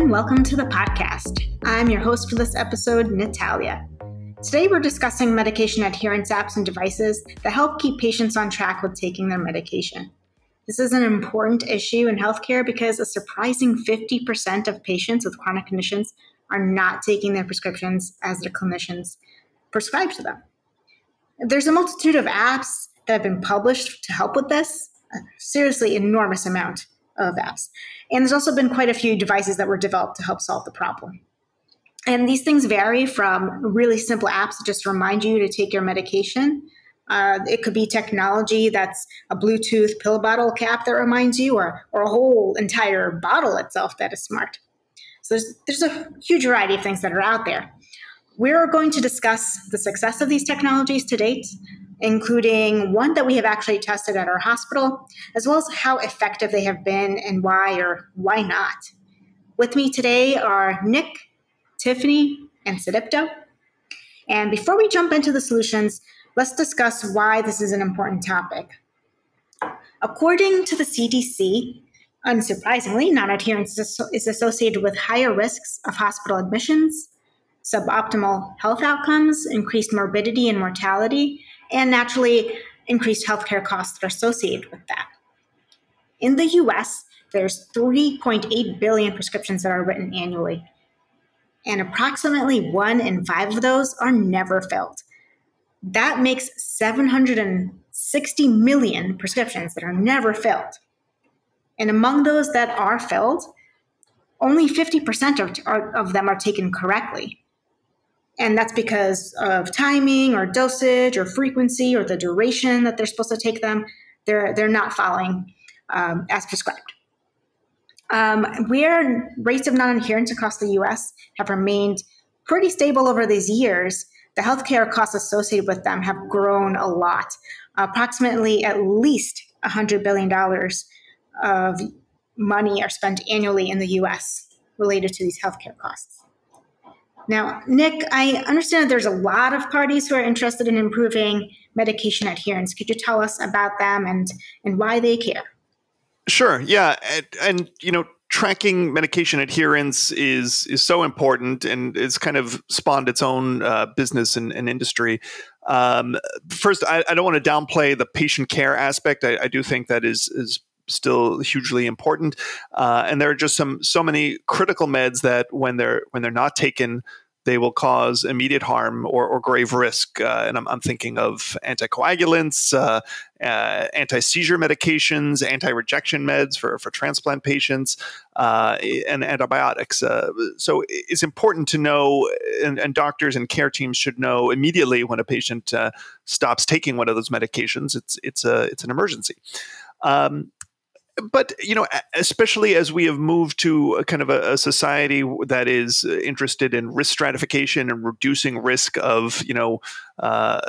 and welcome to the podcast. I'm your host for this episode, Natalia. Today, we're discussing medication adherence apps and devices that help keep patients on track with taking their medication. This is an important issue in healthcare because a surprising 50% of patients with chronic conditions are not taking their prescriptions as their clinicians prescribe to them. There's a multitude of apps that have been published to help with this, a seriously enormous amount of apps. And there's also been quite a few devices that were developed to help solve the problem. And these things vary from really simple apps that just remind you to take your medication. Uh, it could be technology that's a Bluetooth pill bottle cap that reminds you, or, or a whole entire bottle itself that is smart. So there's, there's a huge variety of things that are out there. We're going to discuss the success of these technologies to date, including one that we have actually tested at our hospital, as well as how effective they have been and why or why not. With me today are Nick, Tiffany, and Sudipto. And before we jump into the solutions, let's discuss why this is an important topic. According to the CDC, unsurprisingly, non adherence is associated with higher risks of hospital admissions, suboptimal health outcomes, increased morbidity and mortality, and naturally increased healthcare costs that are associated with that. In the US, there's 3.8 billion prescriptions that are written annually, and approximately one in five of those are never filled. That makes 760 million prescriptions that are never filled. And among those that are filled, only 50% are, of them are taken correctly. And that's because of timing or dosage or frequency or the duration that they're supposed to take them. They're, they're not following um, as prescribed. Um, where rates of non adherence across the US have remained pretty stable over these years, the healthcare costs associated with them have grown a lot. Approximately at least $100 billion of money are spent annually in the US related to these healthcare costs. Now, Nick, I understand that there's a lot of parties who are interested in improving medication adherence. Could you tell us about them and, and why they care? Sure. Yeah, and, and you know, tracking medication adherence is is so important, and it's kind of spawned its own uh, business and, and industry. Um, first, I, I, don't want to downplay the patient care aspect. I, I do think that is is still hugely important. Uh, and there are just some so many critical meds that when they're when they're not taken, they will cause immediate harm or, or grave risk. Uh, and I'm, I'm, thinking of anticoagulants, uh, uh, anti seizure medications, anti rejection meds for, for transplant patients, uh, and antibiotics. Uh, so it's important to know, and, and, doctors and care teams should know immediately when a patient uh, stops taking one of those medications. It's, it's, a, it's an emergency. Um, but you know especially as we have moved to a kind of a, a, society that is interested in risk stratification and reducing risk of you know uh,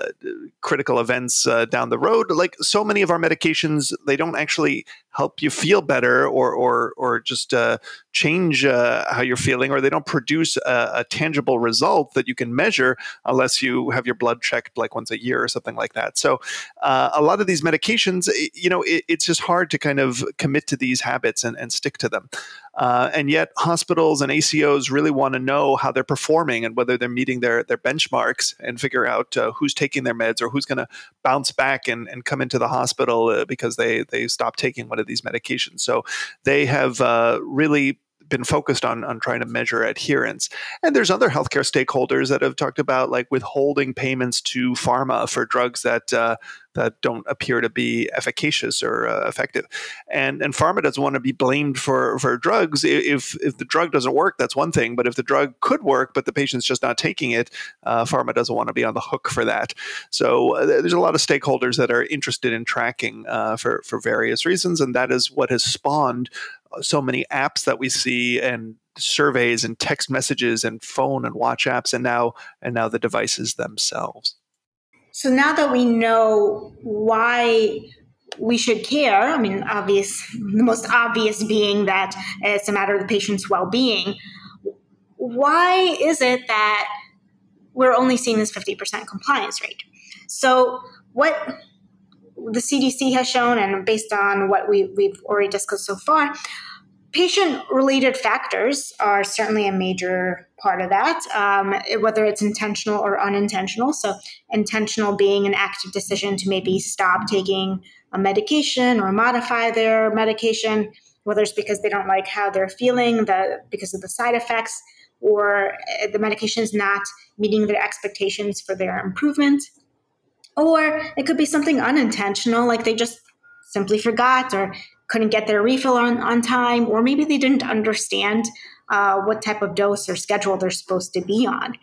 critical events uh, down the road like so many of our medications they don't actually help you feel better or or or just uh, change uh, how you're feeling or they don't produce a, a, tangible result that you can measure unless you have your blood checked like once a year or something like that so uh, a lot of these medications you know it, it's just hard to kind of commit to these habits and, and stick to them. Uh, and yet, hospitals and ACOs really want to know how they're performing and whether they're meeting their, their benchmarks and figure out uh, who's taking their meds or who's going to bounce back and, and come into the hospital uh, because they, they stopped taking one of these medications. So they have uh, really been focused on on trying to measure adherence. And there's other healthcare stakeholders that have talked about like withholding payments to pharma for drugs that uh, that don't appear to be efficacious or uh, effective. And and pharma doesn't want to be blamed for for drugs if if the drug doesn't work. That's one thing, but if the drug could work, but the patient's just not taking it, uh, pharma doesn't want to be on the hook for that. So uh, there's a lot of stakeholders that are interested in tracking uh, for for various reasons, and that is what has spawned so many apps that we see and surveys and text messages and phone and watch apps and now and now the devices themselves so now that we know why we should care i mean obvious the most obvious being that it's a matter of the patient's well-being why is it that we're only seeing this 50% compliance rate? So what the CDC has shown, and based on what we, we've already discussed so far, patient related factors are certainly a major part of that, um, whether it's intentional or unintentional. So, intentional being an active decision to maybe stop taking a medication or modify their medication, whether it's because they don't like how they're feeling, the, because of the side effects, or uh, the medication is not meeting their expectations for their improvement. Or it could be something unintentional, like they just simply forgot or couldn't get their refill on, on time, or maybe they didn't understand uh, what type of dose or schedule they're supposed to be on.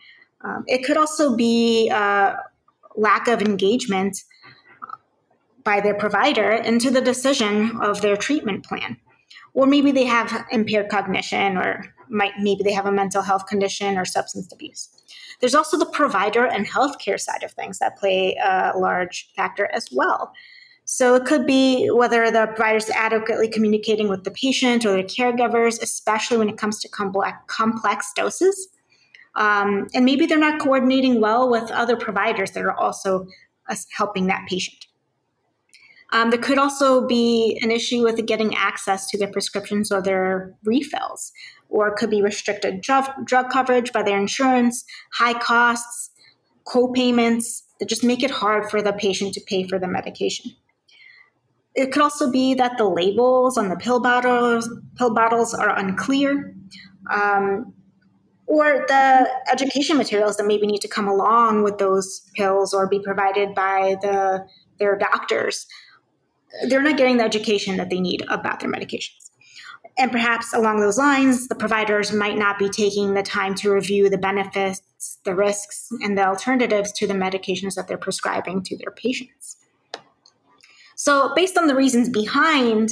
Um, it could also be uh, lack of engagement by their provider into the decision of their treatment plan. Or maybe they have impaired cognition, or might, maybe they have a mental health condition or substance abuse. There's also the provider and healthcare side of things that play a large factor as well. So it could be whether the provider is adequately communicating with the patient or their caregivers, especially when it comes to complex doses. Um, and maybe they're not coordinating well with other providers that are also uh, helping that patient. Um, there could also be an issue with getting access to their prescriptions or their refills, or it could be restricted drug, drug coverage by their insurance, high costs, co-payments that just make it hard for the patient to pay for the medication. It could also be that the labels on the pill bottles pill bottles are unclear, um, or the education materials that maybe need to come along with those pills or be provided by the their doctors. They're not getting the education that they need about their medications. And perhaps along those lines, the providers might not be taking the time to review the benefits, the risks, and the alternatives to the medications that they're prescribing to their patients. So, based on the reasons behind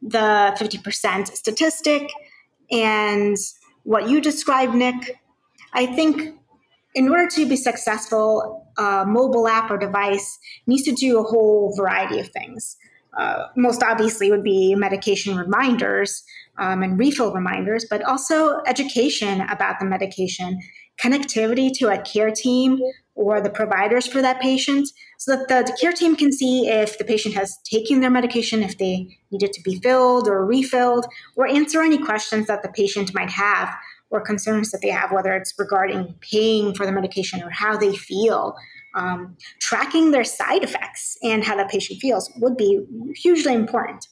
the 50% statistic and what you described, Nick, I think in order to be successful, a mobile app or device needs to do a whole variety of things. Uh, most obviously would be medication reminders um, and refill reminders, but also education about the medication, connectivity to a care team or the providers for that patient so that the care team can see if the patient has taken their medication, if they need it to be filled or refilled, or answer any questions that the patient might have or concerns that they have, whether it's regarding paying for the medication or how they feel. Um, tracking their side effects and how the patient feels would be hugely important.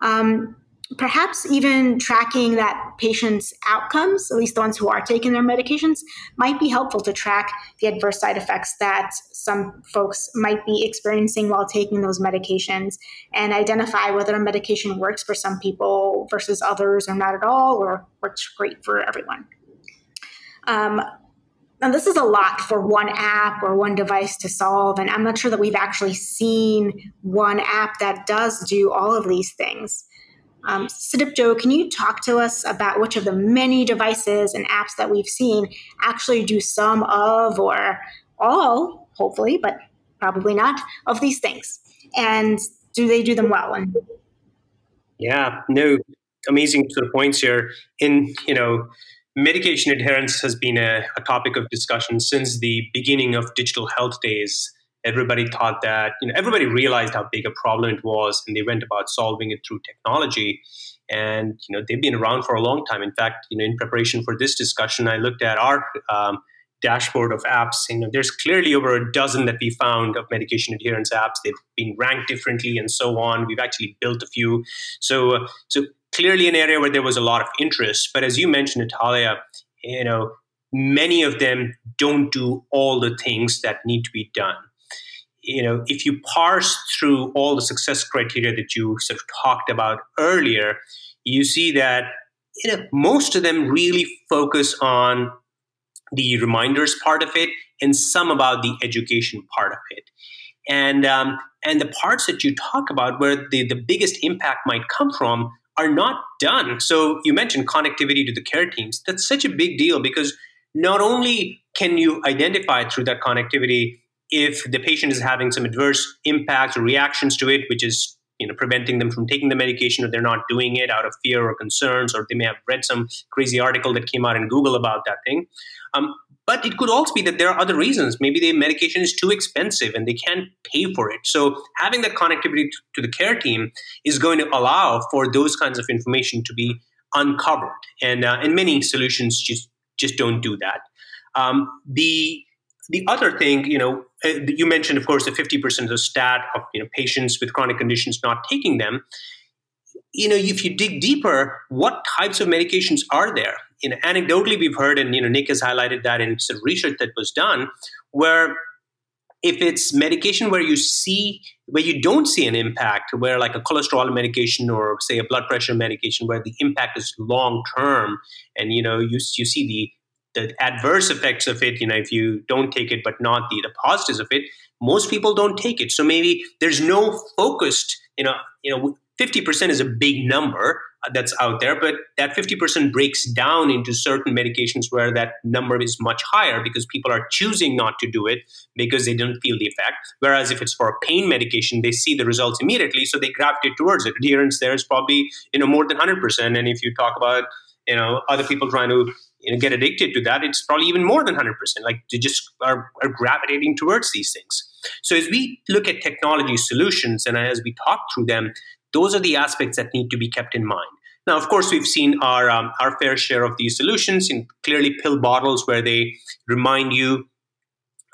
Um, perhaps even tracking that patient's outcomes, at least the ones who are taking their medications, might be helpful to track the adverse side effects that some folks might be experiencing while taking those medications and identify whether a medication works for some people versus others or not at all or works great for everyone. Um, this is a lot for one app or one device to solve. And I'm not sure that we've actually seen one app that does do all of these things. Um, Joe, can you talk to us about which of the many devices and apps that we've seen actually do some of or all, hopefully, but probably not, of these things? And do they do them well? And yeah, no, amazing sort of points here. In you know, medication adherence has been a, a topic of discussion since the beginning of digital health days everybody thought that you know everybody realized how big a problem it was and they went about solving it through technology. And you know they've been around for a long time. In fact you know in preparation for this discussion i looked at our um, dashboard of apps you know there's clearly over a dozen that we found of medication adherence apps. They've been ranked differently and so on. We've actually built a few. So uh, so clearly an area where there was a lot of interest. But as you mentioned natalia you know many of them don't do all the things that need to be done you know, if you parse through all the success criteria that you sort of talked about earlier, you see that you know most of them really focus on the reminders part of it and some about the education part of it. And um, and the parts that you talk about where the, the biggest impact might come from are not done. So you mentioned connectivity to the care teams. That's such a big deal because not only can you identify through that connectivity if the patient is having some adverse impacts or reactions to it, which is you know preventing them from taking the medication or they're not doing it out of fear or concerns or they may have read some crazy article that came out in google about that thing. Um, but it could also be that there are other reasons. Maybe the medication is too expensive and they can't pay for it. So having that connectivity to the care team is going to allow for those kinds of information to be uncovered, and uh, and many solutions just just don't do that. Um, the the other thing, you know, Uh, you mentioned, of course, the 50% of the stat of you know patients with chronic conditions not taking them. You know, if you dig deeper, what types of medications are there? You know, anecdotally, we've heard, and you know, Nick has highlighted that in some research that was done, where if it's medication where you see where you don't see an impact where like a cholesterol medication or say a blood pressure medication where the impact is long term and you know you, you see the the adverse effects of it you know if you don't take it but not the, the positives of it most people don't take it so maybe there's no focused you know you know 50% is a big number uh, that's out there, but that 50% breaks down into certain medications where that number is much higher because people are choosing not to do it because they don't feel the effect. Whereas if it's for a pain medication, they see the results immediately, so they gravitate towards it. Adherence there is probably you know more than 100%. And if you talk about you know other people trying to you know, get addicted to that, it's probably even more than 100%. Like they just are, are gravitating towards these things. So as we look at technology solutions and as we talk through them, those are the aspects that need to be kept in mind. Now, of course, we've seen our um, our fair share of these solutions in clearly pill bottles where they remind you,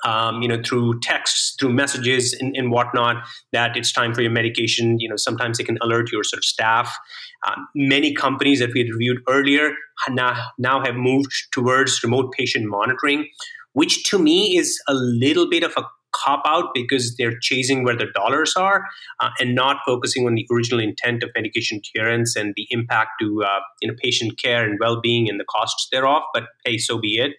um, you know, through texts, through messages, and, and, whatnot, that it's time for your medication. You know, sometimes they can alert your sort of staff. Um, many companies that we had reviewed earlier now, now have moved towards remote patient monitoring, which to me is a little bit of a cop out because they're chasing where the dollars are uh, and not focusing on the original intent of medication adherence and the impact to uh, you know patient care and well-being and the costs thereof. But hey, so be it.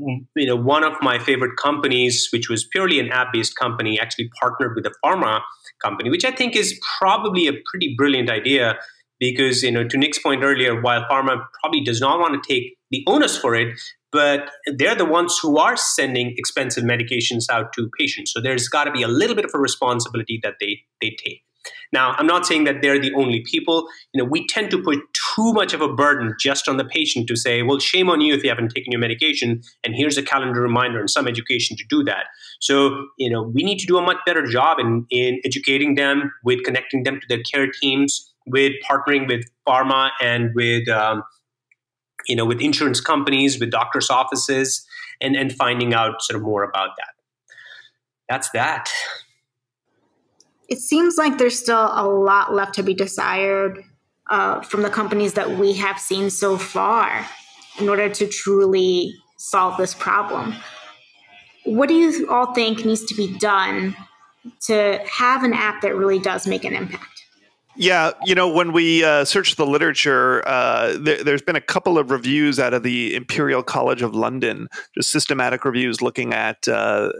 Um, you know, one of my favorite companies, which was purely an app-based company, actually partnered with a pharma company, which I think is probably a pretty brilliant idea because you know to Nick's point earlier, while pharma probably does not want to take the onus for it, but they're the ones who are sending expensive medications out to patients. So there's got to be a little bit of a responsibility that they they take. Now, I'm not saying that they're the only people. You know, we tend to put too much of a burden just on the patient to say, well, shame on you if you haven't taken your medication, and here's a calendar reminder and some education to do that. So, you know, we need to do a much better job in, in educating them, with connecting them to their care teams, with partnering with pharma and with um, you know, with insurance companies, with doctors' offices, and, and finding out sort of more about that. That's that. It seems like there's still a lot left to be desired uh, from the companies that we have seen so far in order to truly solve this problem. What do you all think needs to be done to have an app that really does make an impact? Yeah, you know, when we uh, search the literature, uh, there, has been a couple of reviews out of the Imperial College of London, just systematic reviews looking at, uh,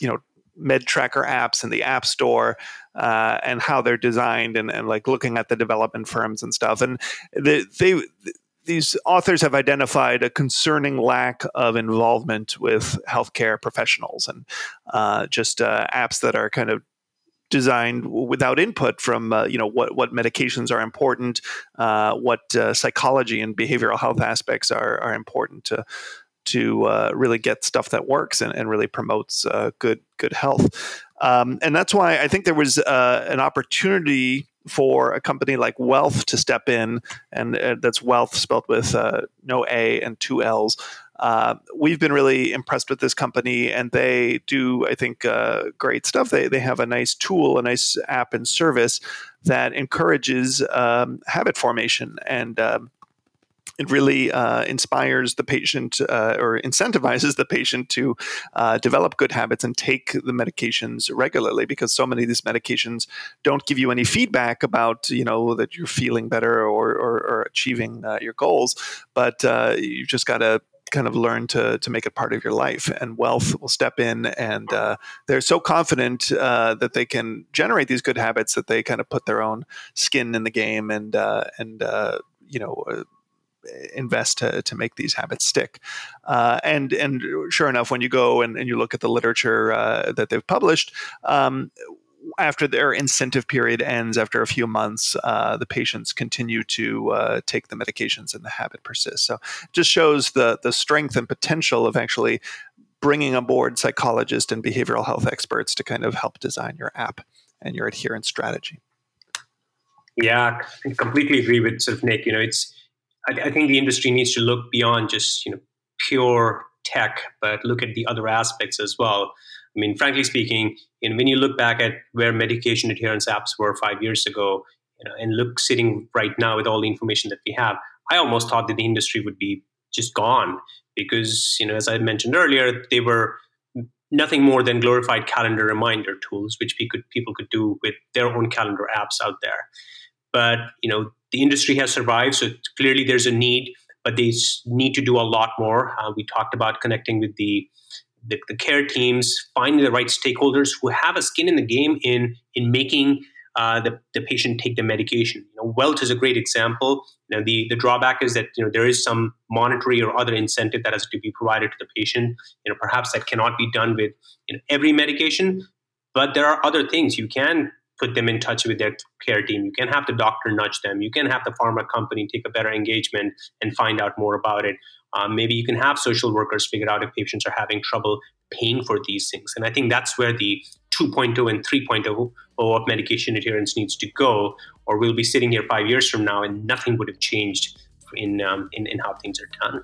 you know, med tracker apps in the App Store uh, and how they're designed, and, and, like looking at the development firms and stuff. And they, they these authors have identified a concerning lack of involvement with healthcare professionals and uh, just uh, apps that are kind of designed without input from uh, you know what what medications are important, uh, what uh, psychology and behavioral health aspects are are important to to uh, really get stuff that works and, and really promotes uh, good good health. Um, and that's why I think there was uh, an opportunity for a company like Wellth to step in, and that's Wellth spelled with no A and two L's. Uh, we've been really impressed with this company, and they do, I think, uh, great stuff. They they have a nice tool, a nice app and service that encourages um, habit formation and. Um, it really uh, inspires the patient uh, or incentivizes the patient to uh, develop good habits and take the medications regularly because so many of these medications don't give you any feedback about you know that you're feeling better or, or, or achieving uh, your goals but uh, you've just got to kind of learn to to make it part of your life. And Wellth will step in, and uh, they're so confident uh, that they can generate these good habits that they kind of put their own skin in the game and uh, and uh, you know invest to, to make these habits stick. Uh, and and sure enough, when you go and, and you look at the literature uh, that they've published, um, after their incentive period ends, after a few months, uh, the patients continue to uh, take the medications and the habit persists. So it just shows the the strength and potential of actually bringing aboard psychologists and behavioral health experts to kind of help design your app and your adherence strategy. Yeah, I completely agree with sort of Nick. You know, it's I, I think the industry needs to look beyond just you know pure tech, but look at the other aspects as well. I mean, frankly speaking, you know, when you look back at where medication adherence apps were five years ago, you know, and look sitting right now with all the information that we have, I almost thought that the industry would be just gone because, you know, as I mentioned earlier, they were nothing more than glorified calendar reminder tools, which we could people could do with their own calendar apps out there. But you know, the industry has survived, so clearly there's a need, but they need to do a lot more. Uh, we talked about connecting with the the, the, care teams, finding the right stakeholders who have a skin in the game in in making uh, the, the patient take the medication. You know, Wellth is a great example. You the, the drawback is that you know there is some monetary or other incentive that has to be provided to the patient. You know, perhaps that cannot be done with you know, every medication, but there are other things you can put them in touch with their care team. You can have the doctor nudge them. You can have the pharma company take a better engagement and find out more about it. Um, maybe you can have social workers figure out if patients are having trouble paying for these things. And I think that's where the 2.0 and 3.0 of medication adherence needs to go, or we'll be sitting here five years from now and nothing would have changed in, um, in, in how things are done.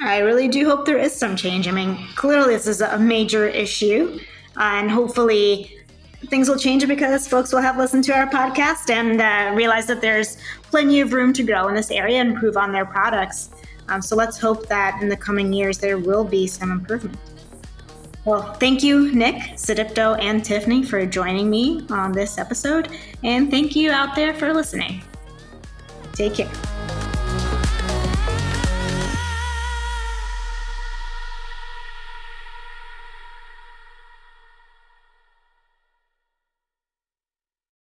I really do hope there is some change. I mean, clearly this is a major issue, uh, and hopefully things will change because folks will have listened to our podcast and uh, realize that there's plenty of room to grow in this area and improve on their products. Um, so let's hope that in the coming years there will be some improvement. Well, thank you, Nick, Sudipto, and Tiffany for joining me on this episode. And thank you out there for listening. Take care.